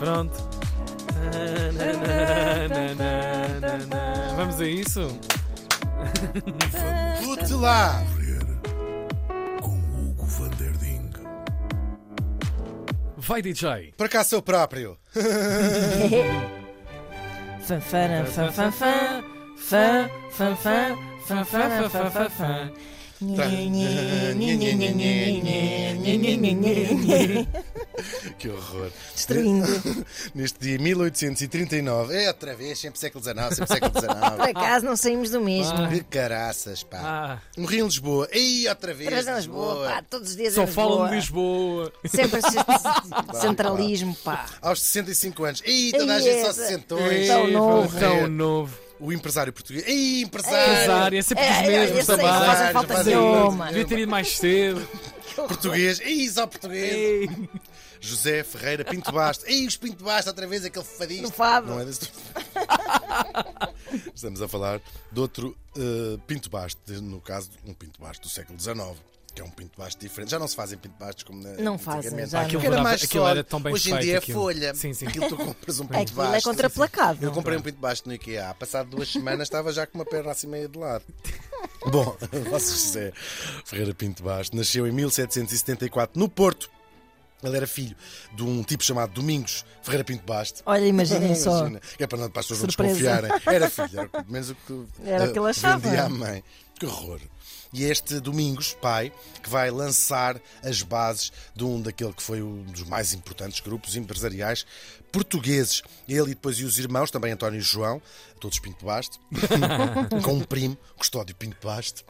Pronto. Vamos a isso? Pute lá! com Hugo van der Ding. Vai, DJ. Para cá seu próprio. Fã, fã, fã, fã, fã, fã, fã, Que horror. Destruindo. Neste dia 1839. É outra vez, sempre século XIX, sempre século Por XIX. acaso não saímos do mesmo. Ah. Que caraças, pá. Ah, Morri em Lisboa. Ei, outra vez. A Lisboa, pá, todos os dias só falam de Lisboa. Sempre centralismo, pá. Aos 65 anos. Ei, toda a gente só essa- 60 Tão Ei, novo. Tão novo. O empresário português. Ei, empresário! Empresário, é sempre É, os é, mesmos não também. fazem falta Devia ter ido mais cedo. Português. Ei, só português. Ei. José Ferreira Pinto Basto. Ei, os Pinto Basto, outra vez aquele fadista. No fado. Não é desse... Estamos a falar de outro eh, Pinto Basto, no caso, um Pinto Basto do século XIX. Que é um pinto basto diferente. Já não se fazem pinto bastos como na, Não fazem, já não. Porque Aquilo era mais aquilo era tão bem Hoje em feito, dia é aquilo. folha. Sim, sim. Aquilo tu compras um pinto Aquilo é contraplacado. Eu comprei um pinto basto no IKEA. Passado duas semanas estava já com uma perna assim meio de lado. Bom, o nosso José Ferreira Pinto Basto nasceu em 1774 no Porto. Ele era filho de um tipo chamado Domingos Ferreira Pinto Basto. Olha, imaginem só. Imagina, é para, não, para as pessoas não desconfiarem. Era filho, era pelo menos o que, Era o que ele achava. vendia à mãe. Que horror. E este Domingos, pai, que vai lançar as bases de um daquele que foi um dos mais importantes grupos empresariais portugueses. Ele e depois e os irmãos, também António e João, todos Pinto Basto, com um primo, Custódio Pinto Basto,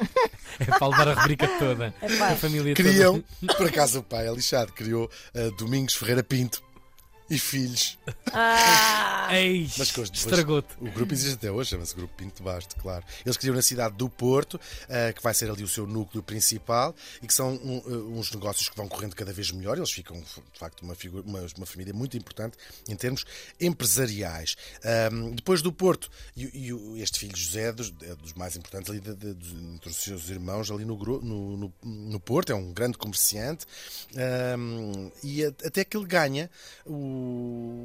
É para levar a rubrica toda. Epá. A família criam, por acaso o pai é lixado, criou eh, Domingos Ferreira Pinto e filhos. Ah. Ei, Mas que hoje depois- estragou-te. O grupo existe até hoje, chama-se Grupo Pinto Basto, claro. Eles criam na cidade do Porto, eh, que vai ser ali o seu núcleo principal, e que são um, eh, uns negócios que vão correndo cada vez melhor. Eles ficam, de facto, uma, figura, uma, uma família muito importante em termos empresariais. Ahm, depois do Porto, e, e o- este filho José é dos, é dos mais importantes ali de- de- de- entre os seus irmãos ali no, gru- no, no, no Porto, é um grande comerciante, ahm, e a- até que ele ganha o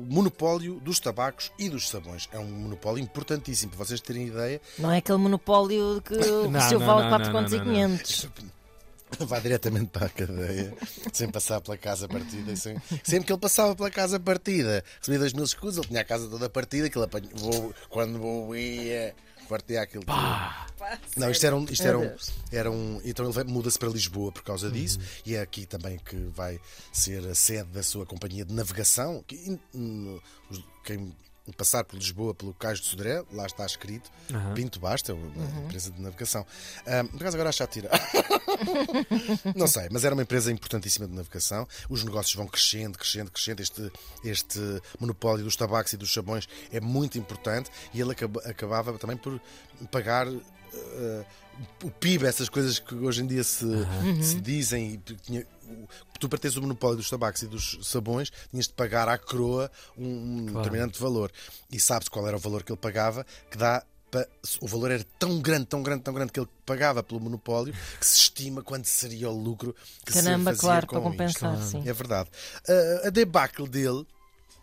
monopólio dos tabacos e dos sabões. É um monopólio importantíssimo, para vocês terem ideia. não é aquele monopólio que o Não, seu não, vale não, 4 não, contos e não, não. 500. Vai diretamente para a cadeia, sem passar pela casa partida. e Sem... Sempre que ele passava pela casa partida, recebia 2 mil escudos, ele tinha a casa toda partida, que ele apanhou, quando vou ia, partia aquilo. tudo. Não, isto era um. Isto era um, era um então ele muda-se para Lisboa por causa disso, e é aqui também que vai ser a sede da sua companhia de navegação. Que, hum, os- quem passar por Lisboa, pelo Cais de Sodré, lá está escrito Pinto Basta, é uma empresa de navegação. Um, por acaso agora acho a tirar. Não sei, mas era uma empresa importantíssima de navegação. Os negócios vão crescendo, crescendo, crescendo. Este, este monopólio dos tabacos e dos sabões é muito importante e ele acaba- acabava também por pagar. eh, o PIB, essas coisas que hoje em dia se, se dizem, e tinha- tu para teres o monopólio dos tabacos e dos sabões, tinhas de pagar à coroa um, um determinado valor. E sabes qual era o valor que ele pagava, que dá o valor era tão grande, tão grande, tão grande que ele pagava pelo monopólio que se estima quanto seria o lucro que Caramba, se fazia claro, com para compensar, isto. sim. É verdade. Ah, a debacle dele.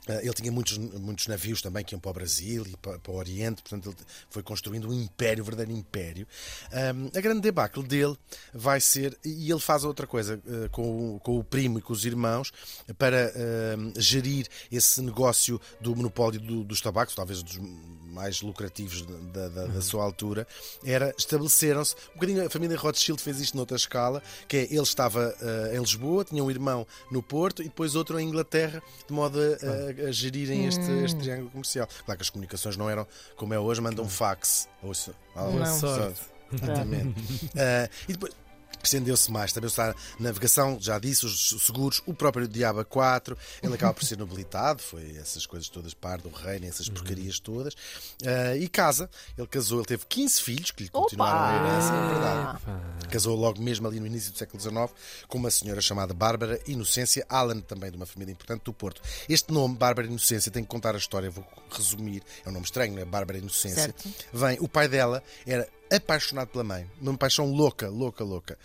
Ah, Ele tinha muitos, muitos navios também que iam para o Brasil e para, para o Oriente, portanto, ele foi construindo um império, um verdadeiro império. Ahm, a grande debacle dele vai ser, e ele faz outra coisa ah, com, o, com o primo e com os irmãos para gerir esse negócio do monopólio do- dos tabacos, talvez dos mais lucrativos da, da- da sua altura, era estabeleceram-se. Um bocadinho a família Rothschild fez isto noutra escala, que é ele estava ah, em Lisboa, tinha um irmão no Porto e depois outro em Inglaterra, de modo a, a- a gerirem este, este triângulo comercial. Claro que as comunicações não eram como é hoje, mandam fax. Ouça. Exatamente. Ah, e depois estendeu-se mais. Também está na navegação, já disse, os seguros, o próprio Diaba 4. Ele acaba por ser nobilitado, foi essas coisas todas, par do reino, essas porcarias todas. Ah, e casa, ele casou, ele teve 15 filhos que lhe continuaram a herança, é verdade. Casou logo mesmo ali no início do século XIX com uma senhora chamada Bárbara Inocência Allen, também de uma família importante do Porto. Este nome, Bárbara Inocência, tem que contar a história, vou resumir. É um nome estranho, não é? Bárbara Inocência. Certo. Vem, o pai dela era apaixonado pela mãe, uma paixão louca, louca, louca.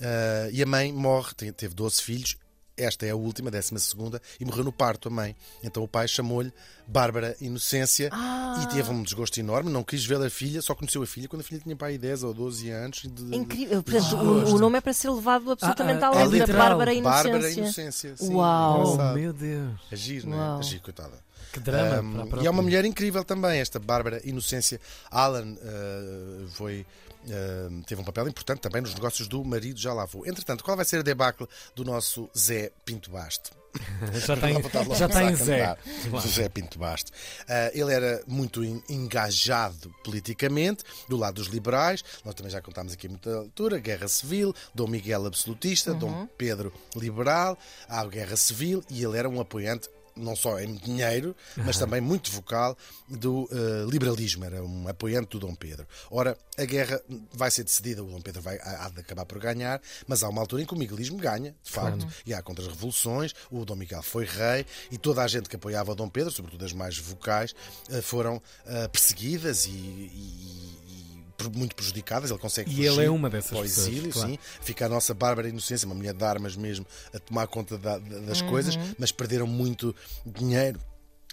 Ah, e a mãe morre, te- teve 12 filhos esta é a última, a décima segunda, e morreu no parto a mãe. Então o pai chamou-lhe Bárbara Inocência Ah. e teve um desgosto enorme, não quis ver a filha, só conheceu a filha quando a filha tinha pai 10 ou 12 anos. de- Incrível. Portanto, desgosto. o, o nome é para ser levado absolutamente Ah, à ah, é letra. literal. Bárbara Inocência. Bárbara Inocência. Sim, Uau. Oh, engraçado. meu Deus. Agir, não é? Uau. Agir, coitada. Que drama. Um, e própria. é uma mulher incrível também, esta Bárbara Inocência. Alan uh, foi. uh, teve um papel importante também nos negócios do marido, já lá vou. Entretanto, qual vai ser a debacle do nosso Zé Pinto Basto? Já tem, já tem Zé. José Pinto Basto. Ah, ele era muito en- engajado politicamente, do lado dos liberais. Nós também já contámos aqui a muita altura: Guerra Civil, Dom Miguel absolutista, Dom Pedro liberal, a Guerra Civil, e ele era um apoiante. Não só em dinheiro, mas também muito vocal do ah, liberalismo, era um apoiante do Dom Pedro. Ora, a guerra vai ser decidida, o Dom Pedro vai, há de acabar por ganhar, mas há uma altura em que o miguelismo ganha, de facto, e há contra-revoluções. O Dom Miguel foi rei e toda a gente que apoiava o Dom Pedro, sobretudo as mais vocais, eh, foram eh, perseguidas e, e- e muito prejudicadas. Ele consegue E fugir ele é uma dessas para o pessoas, exílio, claro. sim. Fica a nossa Bárbara Inocência, uma mulher de armas mesmo, a tomar conta da- da- das coisas, mas perderam muito dinheiro.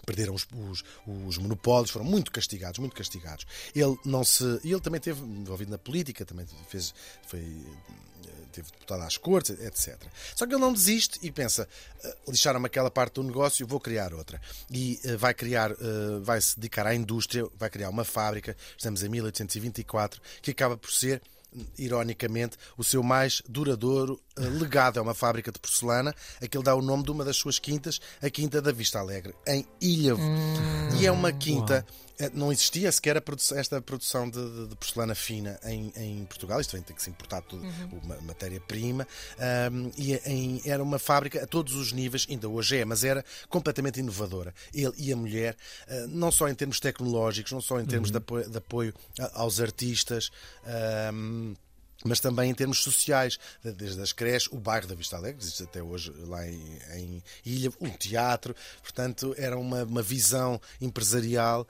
Perderam os, os, os monopólios, foram muito castigados, muito castigados. Ele não se. E ele também esteve envolvido na política, também fez, foi, teve deputado às cortes, etc. Só que ele não desiste e pensa: "Ah, lixaram-me aquela parte do negócio, vou criar outra. E eh, vai criar, eh, vai se dedicar à indústria, vai criar uma fábrica, estamos em 1824, que acaba por ser ironicamente, o seu mais duradouro eh, legado. É uma fábrica de porcelana, a que ele dá o nome de uma das suas quintas, a Quinta da Vista Alegre, em Ilhavo. E é uma quinta. eh, Não existia sequer a produ- esta produção de, de- porcelana fina em, em Portugal. Isto vem ter que se importar tudo, uma matéria-prima. Ahm, e em- era uma fábrica a todos os níveis, ainda hoje é, mas era completamente inovadora. Ele e a mulher, ah, não só em termos tecnológicos, não só em termos de apoio, de apoio aos artistas. ahm, mas também em termos sociais, desde as creches, o bairro da Vista Alegre, existe até hoje lá em, em Ilha, um teatro, portanto era uma, uma visão empresarial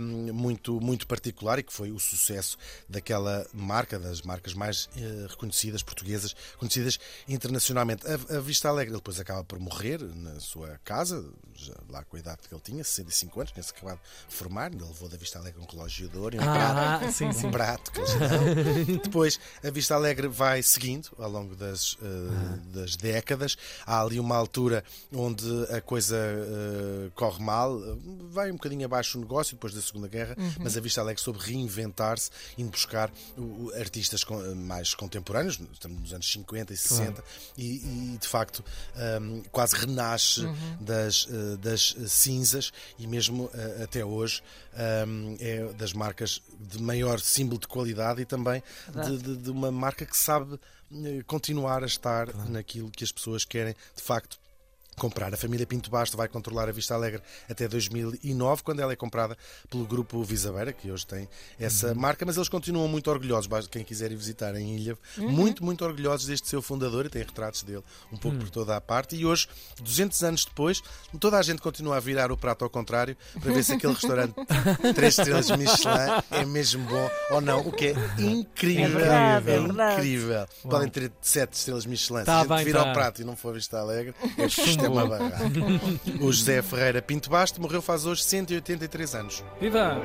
hum, muito, muito particular e que foi o sucesso daquela marca, das marcas mais eh, reconhecidas portuguesas, conhecidas internacionalmente. A, a Vista Alegre ele depois acaba por morrer na sua casa, já lá com a idade que ele tinha, 65 anos, tinha-se acabado de formar, ainda levou da Vista Alegre um relógio de ouro e um prato Ah, sim, sim. um prato que eles. Depois a Vista Alegre vai seguindo ao longo das, eh, das décadas. Há ali uma altura onde a coisa eh, corre mal, vai um bocadinho abaixo o negócio depois da Segunda Guerra, mas a Vista Alegre soube reinventar-se, indo buscar o- artistas con- mais contemporâneos, estamos nos anos 50 e 60, e, e, de facto um, quase renasce das, eh, das cinzas e mesmo até hoje um, é das marcas de maior símbolo de qualidade e também de, de- de uma marca que sabe eh, continuar a estar naquilo que as pessoas querem de facto comprar. A família Pinto Basto vai controlar a Vista Alegre até 2009, quando ela é comprada pelo grupo Visabeira, que hoje tem essa marca, mas eles continuam muito orgulhosos. Quem quiser ir visitar em Ilha, muito, muito orgulhosos deste seu fundador e tem retratos dele um pouco por toda a parte. E hoje, 200 anos depois, toda a gente continua a virar o prato ao contrário para ver se aquele restaurante 3 estrelas Michelin é mesmo bom ou não, o que é incrível. É verdade, é incrível. Podem ter 7 estrelas Michelin. Tá se a gente bem, vira tá. ao prato e não for a Vista Alegre, é é uma barraca. O José Ferreira Pinto Basto morreu faz hoje 183 anos. Viva!